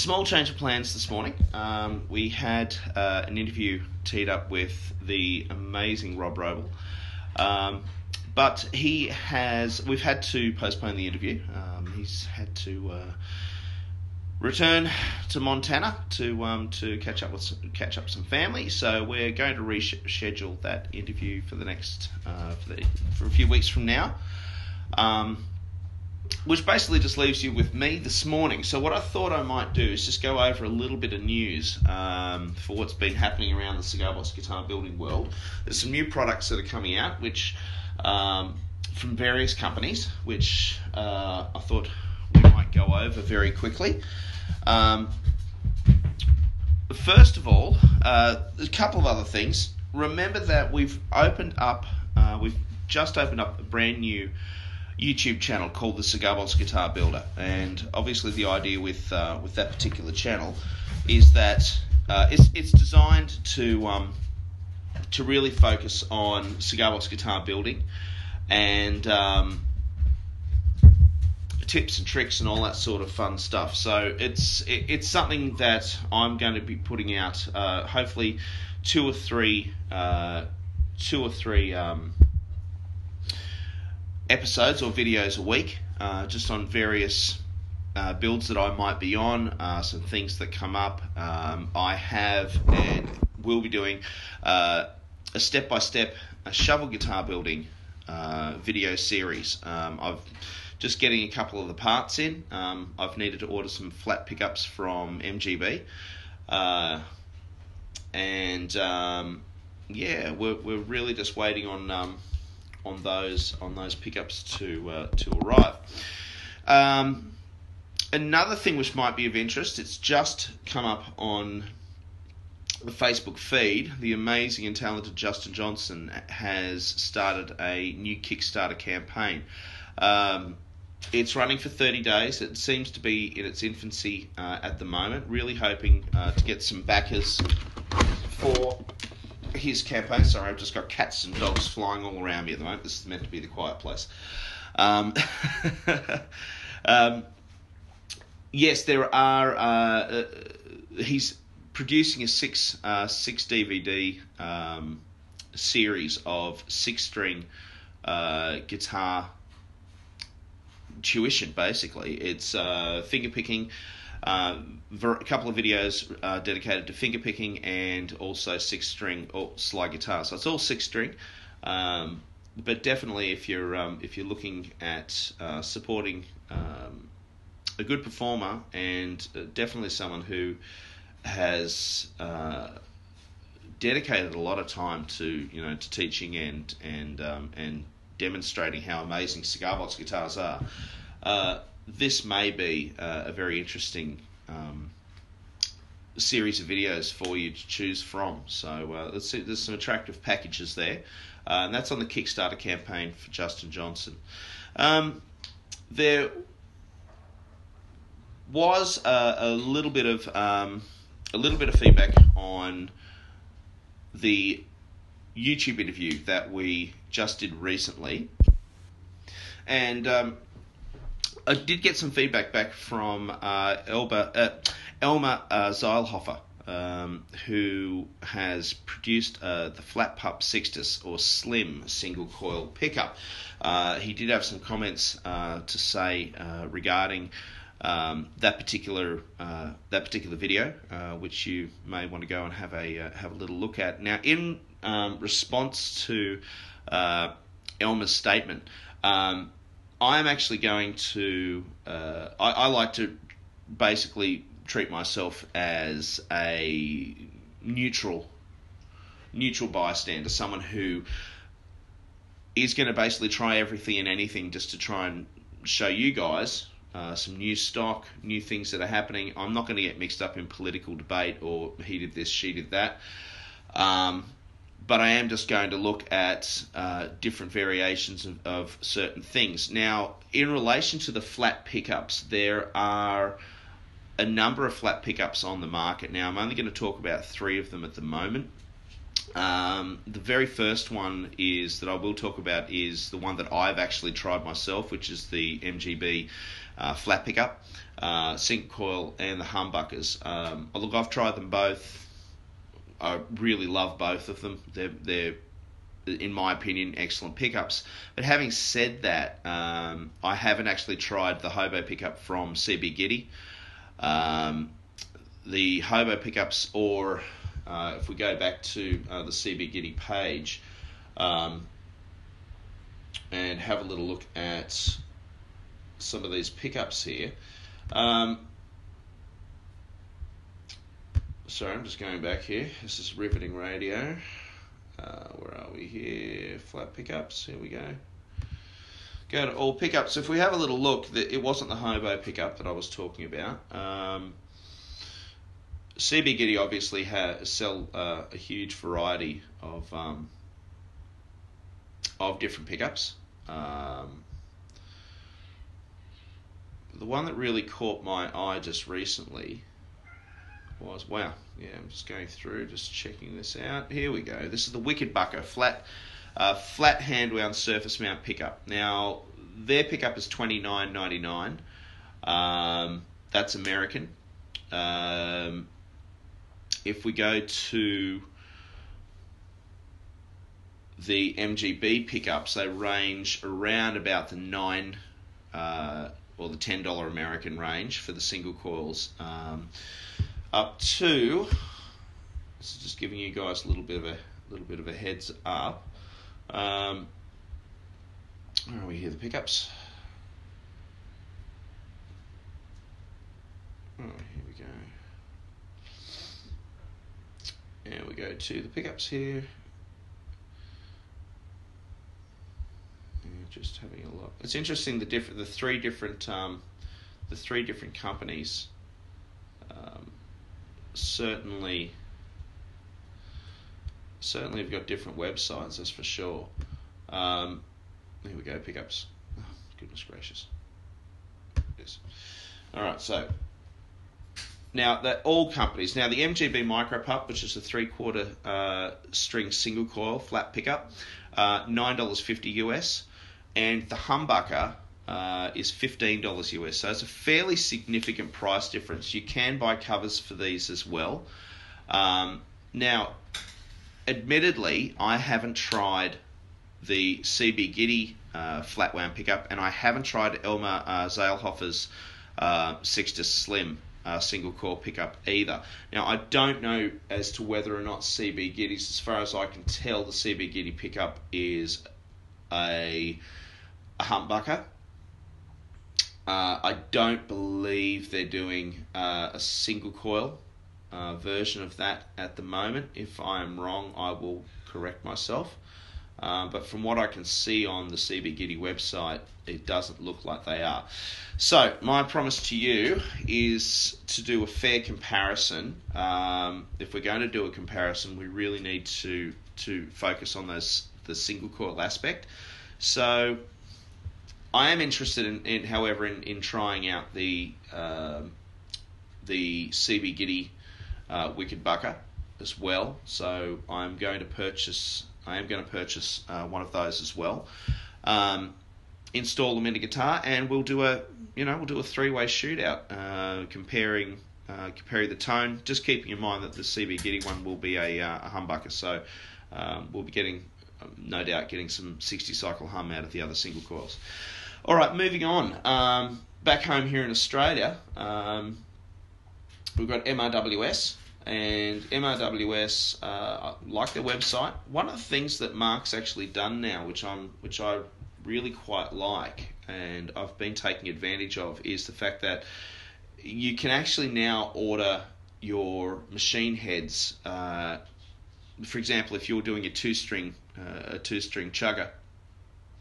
small change of plans this morning. Um, we had uh, an interview teed up with the amazing Rob Wrobel. Um, but he has, we've had to postpone the interview. Um, he's had to uh, return to Montana to um, to catch up with some, catch up some family. So we're going to reschedule that interview for the next uh, for, the, for a few weeks from now. Um, which basically just leaves you with me this morning. So what I thought I might do is just go over a little bit of news um, for what's been happening around the cigar box guitar building world. There's some new products that are coming out, which um, from various companies, which uh, I thought we might go over very quickly. Um, first of all, uh, a couple of other things. Remember that we've opened up, uh, we've just opened up a brand new YouTube channel called the Cigar Box Guitar Builder, and obviously the idea with uh, with that particular channel is that uh, it's it's designed to um, to really focus on cigar box guitar building and um, tips and tricks and all that sort of fun stuff. So it's it, it's something that I'm going to be putting out. Uh, hopefully, two or three uh, two or three um, episodes or videos a week, uh, just on various. Uh, builds that I might be on, uh, some things that come up. Um, I have and will be doing uh, a step by step shovel guitar building video series. Um, I've just getting a couple of the parts in. Um, I've needed to order some flat pickups from MGB, uh, and um, yeah, we're, we're really just waiting on um, on those on those pickups to uh, to arrive. Um, another thing which might be of interest, it's just come up on the Facebook feed, the amazing and talented Justin Johnson has started a new Kickstarter campaign. Um, it's running for 30 days. It seems to be in its infancy uh, at the moment. Really hoping uh, to get some backers for his campaign. Sorry, I've just got cats and dogs flying all around me at the moment. This is meant to be the quiet place. Um, um, yes, there are. Uh, uh, he's producing a six uh, six DVD um, series of six string uh, guitar tuition. Basically, it's uh, finger picking. Uh, a couple of videos uh, dedicated to finger picking and also six string or slide guitar. So it's all six string, um, but definitely if you're um, if you're looking at uh, supporting um, a good performer and uh, definitely someone who has uh, dedicated a lot of time to you know to teaching and and um, and demonstrating how amazing cigar box guitars are. Uh, this may be uh, a very interesting um, series of videos for you to choose from. So uh, let's see, there's some attractive packages there, uh, and that's on the Kickstarter campaign for Justin Johnson. Um, there was a, a, little bit of um, a little bit of feedback on the YouTube interview that we just did recently, and um, I did get some feedback back from uh, Elba, uh, Elmer uh, Zeilhofer, um, who has produced uh, the Flat Pup Sixtus or Slim single coil pickup. Uh, he did have some comments uh, to say regarding um, that particular uh, that particular video, uh, which you may want to go and have a uh, have a little look at. Now, in um, response to uh, Elmer's statement, um, I am actually going to. Uh, I, I like to basically treat myself as a neutral neutral bystander, someone who is going to basically try everything and anything just to try and show you guys uh, some new stock, new things that are happening. I'm not going to get mixed up in political debate or he did this, she did that. Um, but I am just going to look at uh, different variations of, of, certain things. Now, in relation to the flat pickups, there are a number of flat pickups on the market. Now, I'm only going to talk about three of them at the moment. Um, the very first one is that I will talk about is the one that I've actually tried myself, which is the MGB uh, flat pickup, uh, sync coil, and the humbuckers. Um, look, I've tried them both. I really love both of them. They're they're in my opinion, excellent pickups. But having said that, um, I haven't actually tried the Hobo pickup from CB Gitty. Um, the Hobo pickups, or uh, if we go back to uh, the CB Gitty page um, and have a little look at some of these pickups here. Um, sorry, I'm just going back here. This is riveting radio. Uh, where are we here? Flat pickups. Here we go. Go to all pickups. If we have a little look, that it wasn't the Hobo pickup that I was talking about. Um, CB Gitty obviously has sell uh, a huge variety of um, of different pickups. Um, the one that really caught my eye just recently was wow. Yeah, I'm just going through, just checking this out. Here we go. This is the Wicked Bucker flat, uh, flat hand wound surface mount pickup. Now their pickup is twenty nine ninety nine. Um, that's American. Um, if we go to the MGB pickups, they range around about the nine uh, or the ten dollar American range for the single coils. Um, up to. This is just giving you guys a little bit of a little bit of a heads up. Um, where are we here? The pickups. Oh, here we go. And we go to the pickups here. And just having a look. It's interesting the different the three different um, the three different companies um, certainly certainly we've got different websites, that's for sure. Um, here we go, pickups. Oh, goodness gracious. Yes. All right, so now that all companies now the MGB Micro Pup, which is a three quarter uh, string single coil flat pickup, uh, nine dollars fifty US, and the Humbucker uh, is fifteen dollars US. So it's a fairly significant price difference. You can buy covers for these as well. Um, now, admittedly, I haven't tried the CB Gitty uh, flat wound pickup, and I haven't tried Elmer uh, Zaalhofer's uh, Slim uh, single coil pickup either. Now, I don't know as to whether or not CB Gitty's, as far as I can tell, the CB Gitty pickup is a, a humbucker uh, I don't believe they're doing uh, a single coil uh, version of that at the moment. If I am wrong, I will correct myself. Uh, but from what I can see on the CB Gitty website, it doesn't look like they are. So, my promise to you is to do a fair comparison. Um, if we're going to do a comparison, we really need to, to focus on those the single coil aspect. So, I am interested in, in however, in, in trying out the uh, the CB Gitty uh, Wicked Bucker as well. So I'm going to purchase. I am going to purchase uh, one of those as well. Um, install them in a guitar, and we'll do a you know we'll do a three way shootout uh, comparing. Uh, comparing the tone, just keeping in mind that the CB Gitty one will be a, uh, a humbucker, so um, we'll be getting, um, no doubt, getting some 60 cycle hum out of the other single coils. All right, moving on. Um, back home here in Australia, um, we've got MRWS, and MRWS uh, like their website. One of the things that Mark's actually done now, which I'm, which I really quite like, and I've been taking advantage of, is the fact that you can actually now order your machine heads. Uh, for example, if you're doing a two string, uh, a two string chugger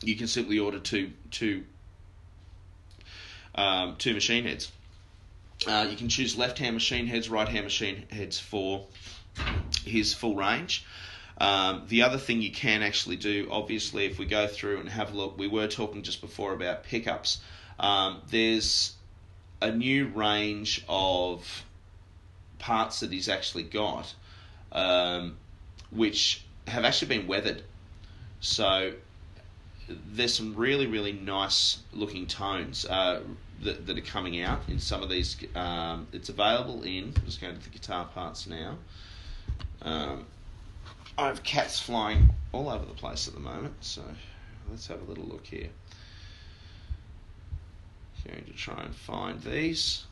you can simply order two two um, two machine heads. Uh, you can choose left-hand machine heads, right-hand machine heads for his full range. Um, the other thing you can actually do, obviously, if we go through and have a look, we were talking just before about pickups. Um, there's a new range of parts that he's actually got, um, which have actually been weathered. So there's some really really nice looking tones uh, that, that are coming out in some of these. Um, it's available in. I'm just going to the guitar parts now. Um, I have cats flying all over the place at the moment, so let's have a little look here. Going to try and find these.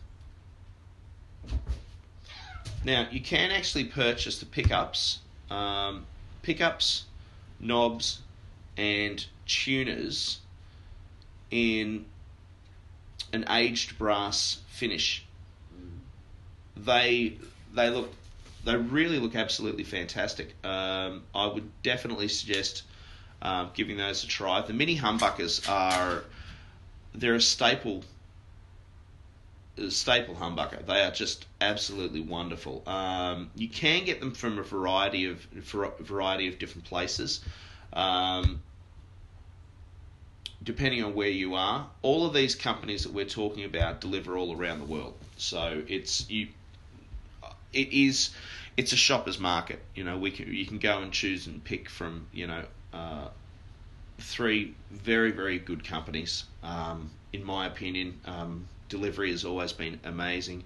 Now you can actually purchase the pickups, um, pickups, knobs, and tuners in an aged brass finish. They they look they really look absolutely fantastic. Um, I would definitely suggest uh, giving those a try. The mini humbuckers are they're a staple a staple humbucker. They are just absolutely wonderful. Um, you can get them from a variety of variety of different places. Um, depending on where you are, all of these companies that we're talking about deliver all around the world. So it's you, it is, it's a shopper's market. You know, we can you can go and choose and pick from you know uh, three very very good companies. Um, in my opinion, um, delivery has always been amazing.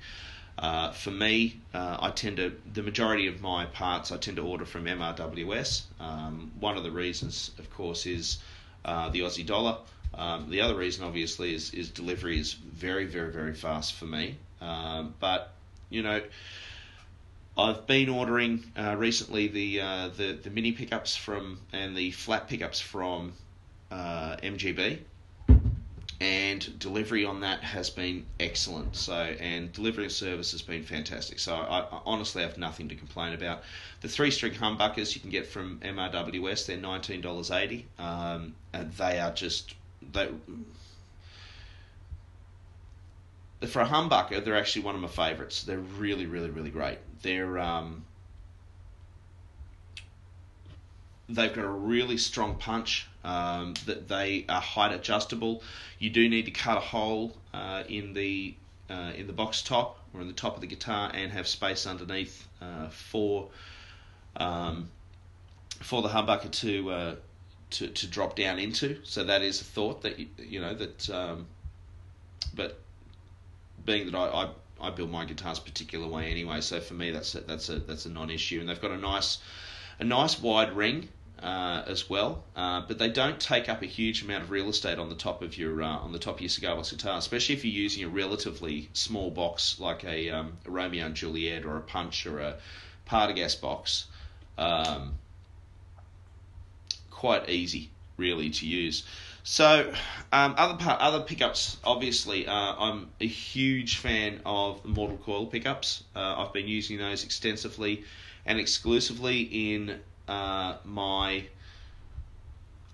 Uh, for me, uh, I tend to the majority of my parts I tend to order from MRWS. Um, one of the reasons, of course, is uh, the Aussie dollar. Um, the other reason, obviously, is, is delivery is very, very, very fast for me. Um, but you know, I've been ordering uh, recently the, uh, the the mini pickups from and the flat pickups from uh, MGB, and delivery on that has been excellent. So, and delivery service has been fantastic. So, I, I honestly have nothing to complain about. The three string humbuckers you can get from MRWS, they're nineteen dollars eighty, um, and they are just they. For a humbucker, they're actually one of my favourites. They're really, really, really great. They're um, they've got a really strong punch. Um, that they are height adjustable. You do need to cut a hole uh, in the uh, in the box top or in the top of the guitar and have space underneath uh, for um, for the humbucker to, uh, to to drop down into. So that is a thought that you, you know that. Um, but being that I, I I build my guitars a particular way anyway, so for me that's a, that's a that's a non-issue, and they've got a nice a nice wide ring uh, as well, uh, but they don't take up a huge amount of real estate on the top of your uh, on the top of your cigar box guitar, especially if you're using a relatively small box like a, um, a Romeo and Juliet or a Punch or a Partagás box. Um, quite easy, really, to use. So, um, other part, other pickups. Obviously, uh, I'm a huge fan of the Mortal Coil pickups. Uh, I've been using those extensively and exclusively in uh, my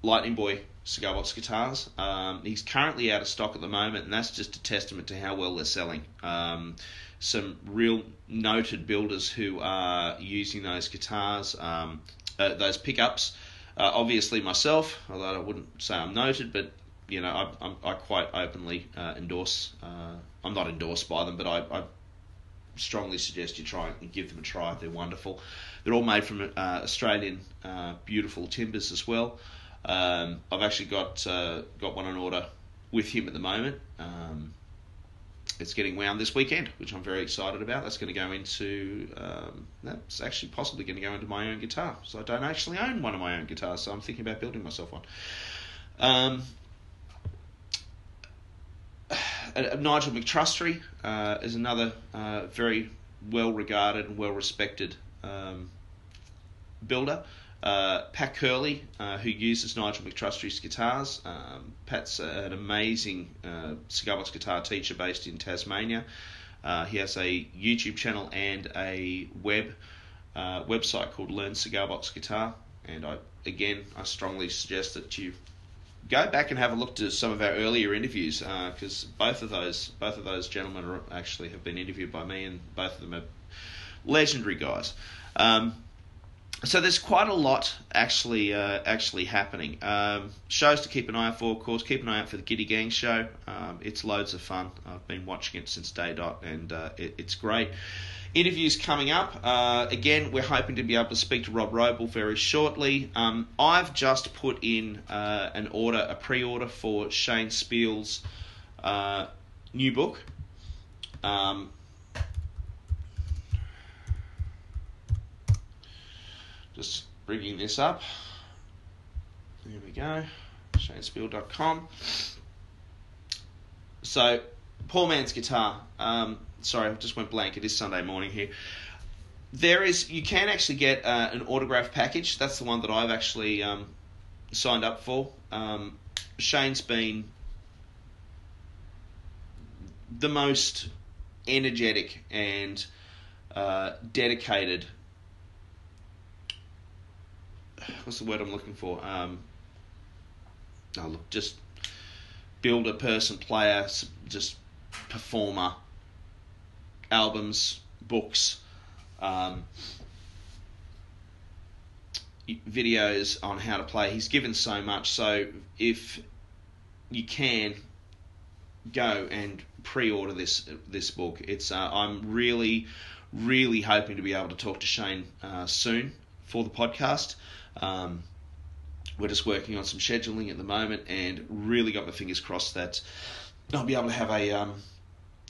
Lightning Boy cigar box guitars. Um, he's currently out of stock at the moment, and that's just a testament to how well they're selling. Um, some real noted builders who are using those guitars, um, uh, those pickups. Uh, obviously, myself, although I wouldn't say I'm noted, but you know, I, I quite openly uh, endorse. Uh, I'm not endorsed by them, but I, I strongly suggest you try and give them a try. They're wonderful. They're all made from uh, Australian uh, beautiful timbers as well. Um, I've actually got uh, got one on order with him at the moment. Um, it's getting wound this weekend, which I'm very excited about. That's going to go into um, that's actually possibly going to go into my own guitar. So I don't actually own one of my own guitars, so I'm thinking about building myself one. Uh, Nigel McTrustry uh, is another uh, very well regarded and well respected um, builder. Uh, Pat Curley, uh, who uses Nigel McTrustry's guitars. Um, Pat's an amazing uh, cigar box guitar teacher based in Tasmania. he has a YouTube channel and a web website called Learn Cigar Box Guitar. And I again, I strongly suggest that you go back and have a look to some of our earlier interviews because uh, both of those both of those gentlemen are, actually have been interviewed by me, and both of them are legendary guys. Um, so there's quite a lot actually uh, actually happening. Um, shows to keep an eye out for, of course. Keep an eye out for the Gitty Gang show. Um, it's loads of fun. I've been watching it since day dot, and uh, it, it's great. Interviews coming up. Uh, again, we're hoping to be able to speak to Rob Wrobel very shortly. Um, I've just put in uh, an order, a pre-order for Shane Speal's uh, new book. Um, just bringing this up. There we go. ShaneSpeal.com. So, Poor Man's Guitar. Um, sorry, I just went blank. It is Sunday morning here. There is, you can actually get uh, an autograph package. That's the one that I've actually um, signed up for. Um, Shane's been the most energetic and uh, dedicated. What's the word I'm looking for? Um, oh, look, just builder, person, player, just performer, albums, books, um, videos on how to play. He's given so much. So if you can go and pre-order this this book, it's uh, I'm really really hoping to be able to talk to Shane uh, soon for the podcast. Um, we're just working on some scheduling at the moment, and really got my fingers crossed that I'll be able to have a um,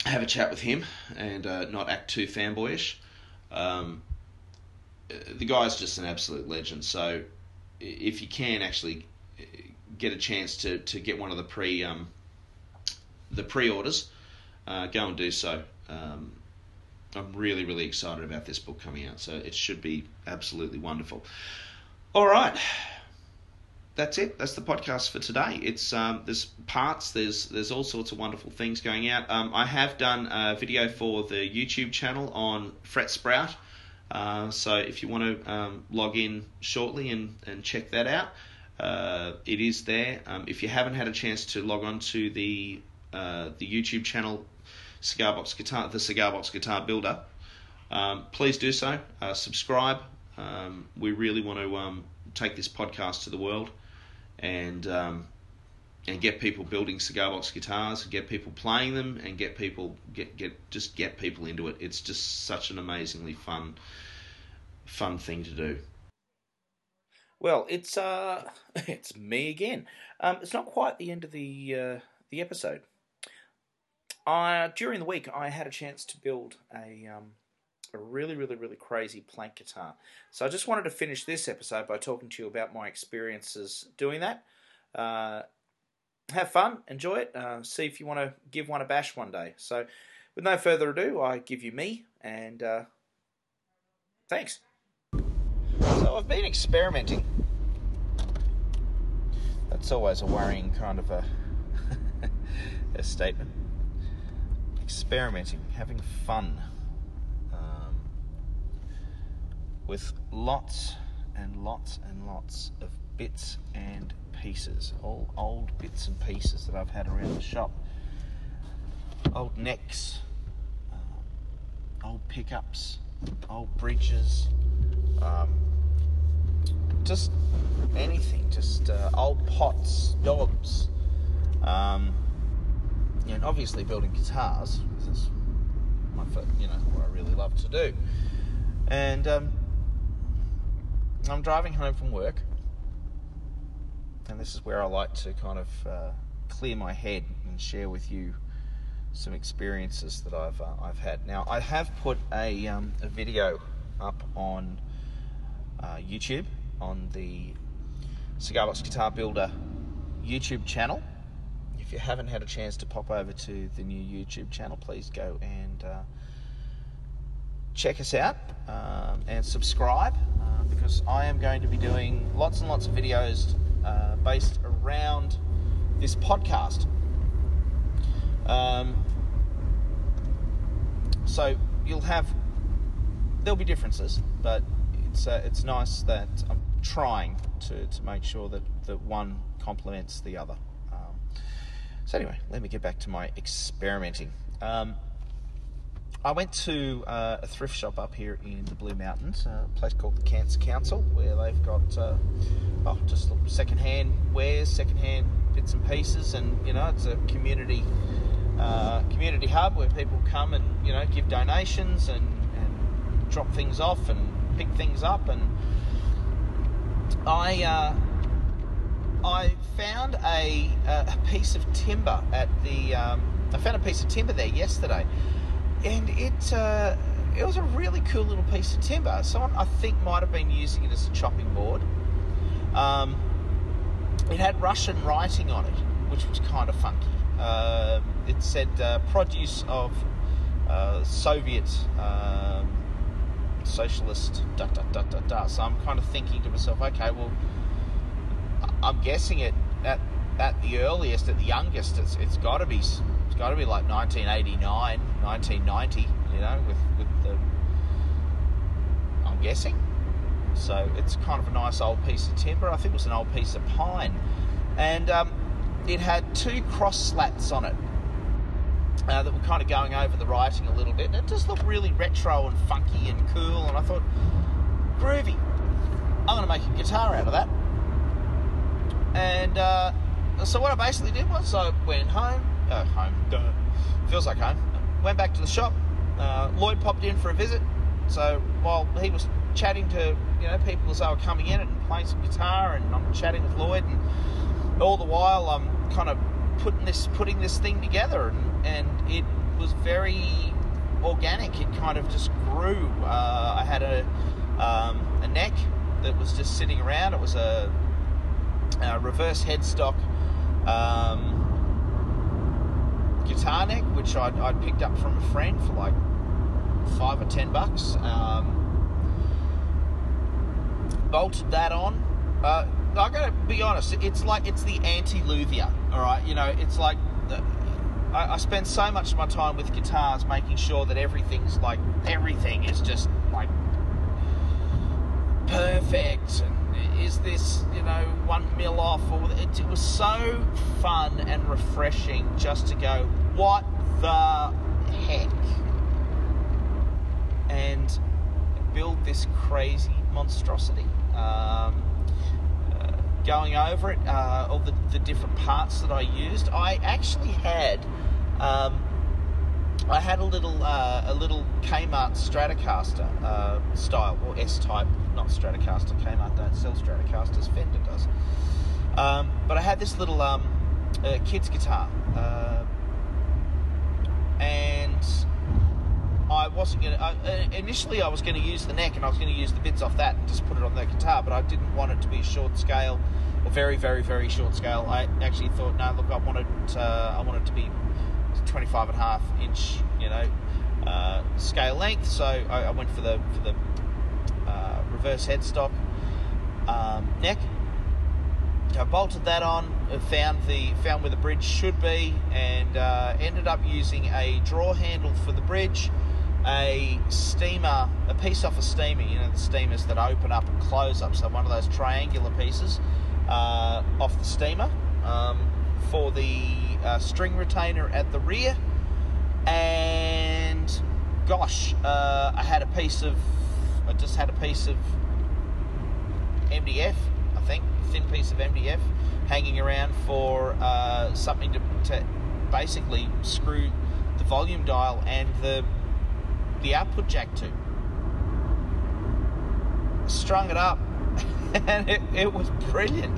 have a chat with him and uh, not act too fanboyish. Um, the guy's just an absolute legend. So if you can actually uh, get a chance to, to get one of the pre um, the pre orders, uh, go and do so. Um, I'm really really excited about this book coming out. So it should be absolutely wonderful. All right that's it. That's the podcast for today. It's um, there's parts. There's there's all sorts of wonderful things going out. Um, I have done a video for the YouTube channel on Fret Sprout. Uh, so if you want to um, log in shortly and, and check that out, uh, it is there. Um, if you haven't had a chance to log on to the uh, the YouTube channel, Cigar Box Guitar, the Cigar Box Guitar Builder, um, please do so. Uh, subscribe. Um, we really want to take this podcast to the world and um, and get people building cigar box guitars, get people playing them, and get people get get just get people into it. It's just such an amazingly fun fun thing to do. Well, it's uh, it's me again. Um, it's not quite the end of the uh, the episode. I during the week I had a chance to build a um, a really, really, really crazy plank guitar. So I just wanted to finish this episode by talking to you about my experiences doing that. Uh, have fun, enjoy it, uh, see if you want to give one a bash one day. So, with no further ado, I give you me, and uh, thanks. So I've been experimenting. That's always a worrying kind of a, a statement. Experimenting, having fun with lots and lots and lots of bits and pieces, all old bits and pieces that I've had around the shop. Old necks, um, old pickups, old bridges, um, just anything, just uh, old pots, knobs, um, and obviously building guitars. This is my, you know, what I really love to do. And um, I'm driving home from work, and this is where I like to kind of uh, clear my head and share with you some experiences that I've uh, I've had. Now I have put a um, a video up on uh, YouTube on the Cigar Box Guitar Builder YouTube channel. If you haven't had a chance to pop over to the new YouTube channel, please go and uh, check us out um, and subscribe because I am going to be doing lots and lots of videos uh, based around this podcast. Um, so you'll have there'll be differences, but it's uh, it's nice that I'm trying to, to make sure that, that one complements the other. Um, so anyway, let me get back to my experimenting. Um, I went to uh, a thrift shop up here in the Blue Mountains, a place called the Cancer Council, where they've got uh, oh, just second-hand wares, second-hand bits and pieces, and you know it's a community uh, community hub where people come and you know give donations and, and drop things off and pick things up. And I uh, I found a, a piece of timber at the um, I found a piece of timber there yesterday, and it uh, it was a really cool little piece of timber. Someone I think might have been using it as a chopping board. Um, it had Russian writing on it, which was kind of funky. Uh, it said uh, produce of uh, Soviet um, socialist da da da da da. So I'm kind of thinking to myself, okay, well, I'm guessing it at at the earliest, at the youngest, it's it's got to be got to be like 1989, 1990. You know, with with the I'm guessing. So it's kind of a nice old piece of timber. I think it was an old piece of pine, and um, it had two cross slats on it uh, that were kind of going over the writing a little bit. And it just looked really retro and funky and cool. And I thought, groovy. I'm going to make a guitar out of that. And uh, so what I basically did was I went home. Uh, home. Duh. Feels like home. Went back to the shop. Uh, Lloyd popped in for a visit. So while he was chatting to you know people as they were coming in and playing some guitar, and I'm chatting with Lloyd, and all the while I'm kind of putting this putting this thing together, and, and it was very organic. It kind of just grew. Uh, I had a um, a neck that was just sitting around. It was a, a reverse headstock um, guitar neck, which I'd, I'd, picked up from a friend for like five or ten bucks. Um, bolted that on. Uh, I gotta be honest, it's like it's the anti-luthier. All right, you know, it's like the, I, I, spend so much of my time with guitars making sure that everything's like everything is just like perfect. And is this you know one mil off? Or it, it was so fun and refreshing just to go, what the heck, and build this crazy monstrosity. Um, going over it, uh, all the, the different parts that I used. I actually had, um, I had a little uh, a little Kmart Stratocaster uh, style or S type, not Stratocaster. Kmart don't sell Stratocasters. Fender does. Um, but I had this little um, uh, kids guitar, uh, and I wasn't going to. Uh, initially, I was going to use the neck and I was going to use the bits off that and just put it on the guitar, but I didn't want it to be short scale or very, very, very short scale. I actually thought, no, look, I wanted, uh, I wanted to be 25 and a half inch, you know, uh, scale length. So I, I, went for the for the reverse headstock um, neck. I bolted that on, found the found where the bridge should be, and uh, ended up using a draw handle for the bridge a steamer, a piece off a steamer, you know, the steamers that open up and close up. So one of those triangular pieces uh, off the steamer um, for the uh, string retainer at the rear. And gosh, uh, I had a piece of, I just had a piece of MDF, I think, thin piece of MDF hanging around for uh, something to, to basically screw the volume dial and the the output jack to. Strung it up, and it, it was brilliant.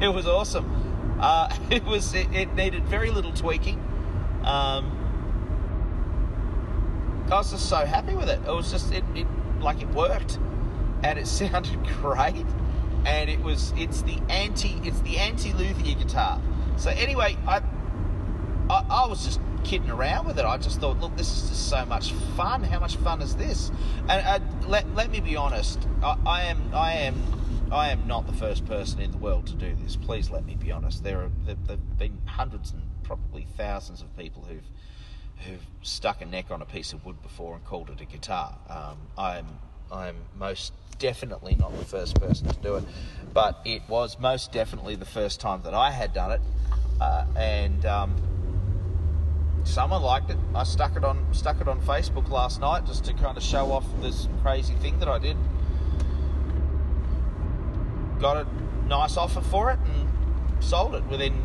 It was awesome. Uh, it was it, it, needed very little tweaking. Um, I was just so happy with it. It was just it, it like it worked, and it sounded great. And it was it's the anti it's the anti luthier guitar. So anyway, I, I I was just kidding around with it. I just thought, look, this is just so much fun. How much fun is this? And uh, let, let me be honest. I, I, am I am I am not the first person in the world to do this. Please let me be honest. There are there've been hundreds and probably thousands of people who've who've stuck a neck on a piece of wood before and called it a guitar. Um, I'm I'm most definitely not the first person to do it, but it was most definitely the first time that I had done it, uh, and um, someone liked it. I stuck it on stuck it on Facebook last night just to kind of show off this crazy thing that I did. Got a nice offer for it and sold it within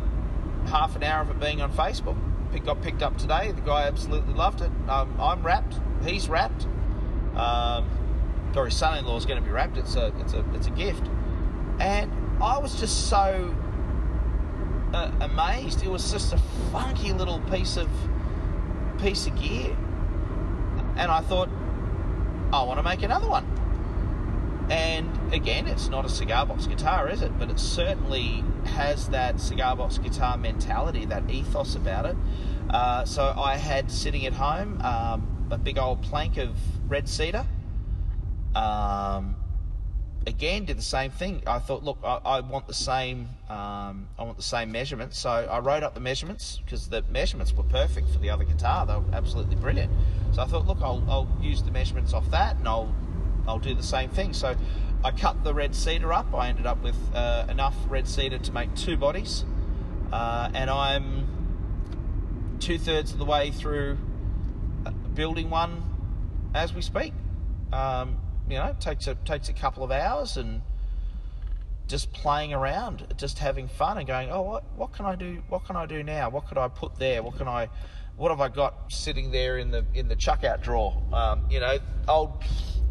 half an hour of it being on Facebook. It got picked up today. The guy absolutely loved it. Um, I'm wrapped. He's wrapped. Um, or his son-in-law is going to be wrapped. It's a it's a it's a gift, and I was just so uh, amazed. It was just a funky little piece of piece of gear, and I thought I want to make another one. And again, it's not a cigar box guitar, is it? But it certainly has that cigar box guitar mentality, that ethos about it. Uh, so I had sitting at home um, a big old plank of red cedar. Um, again, did the same thing. I thought, look, I, I want the same. Um, I want the same measurements. So I wrote up the measurements because the measurements were perfect for the other guitar. They were absolutely brilliant. So I thought, look, I'll, I'll use the measurements off that, and I'll I'll do the same thing. So I cut the red cedar up. I ended up with uh, enough red cedar to make two bodies, uh, and I'm two thirds of the way through uh, building one as we speak. Um, you know, it takes a takes a couple of hours and just playing around, just having fun and going, oh, what what can I do? What can I do now? What could I put there? What can I what have I got sitting there in the in the chuck out drawer? Um, you know, old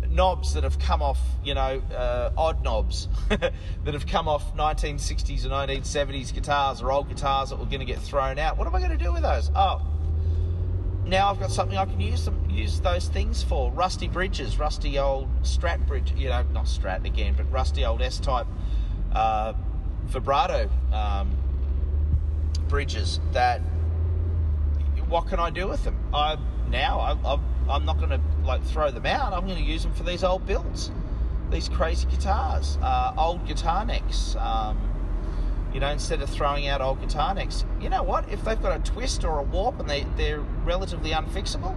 knobs that have come off, you know, uh, odd knobs that have come off 1960s or 1970s guitars or old guitars that were going to get thrown out. What am I going to do with those? Oh, now I've got something I can use them use those things for. Rusty bridges, rusty old Strat bridge, you know, not Strat again, but rusty old S type uh, vibrato um, bridges that what can I do with them? I now I, am not going to like throw them out. I'm going to use them for these old builds, these crazy guitars, uh, old guitar necks. Um, you know, instead of throwing out old guitar necks, you know what? If they've got a twist or a warp and they they're relatively unfixable,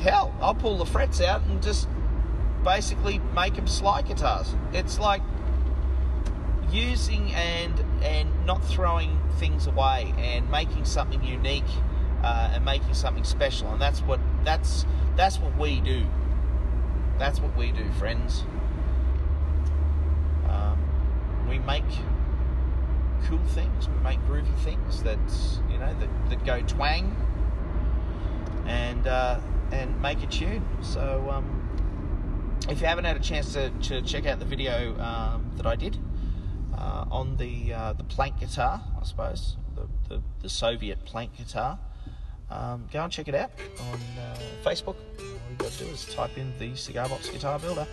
hell, I'll pull the frets out and just basically make them slide guitars. It's like using and and not throwing things away and making something unique uh, and making something special. And that's what that's that's what we do. That's what we do, friends. Um, we make cool things. We make groovy things that you know that, that go twang and uh, and make a tune. So um, if you haven't had a chance to, to check out the video um, that I did uh, on the uh, the plank guitar, I suppose the, the, the Soviet plank guitar um, go and check it out on uh, Facebook. All you got to do is type in the Cigar Box Guitar Builder.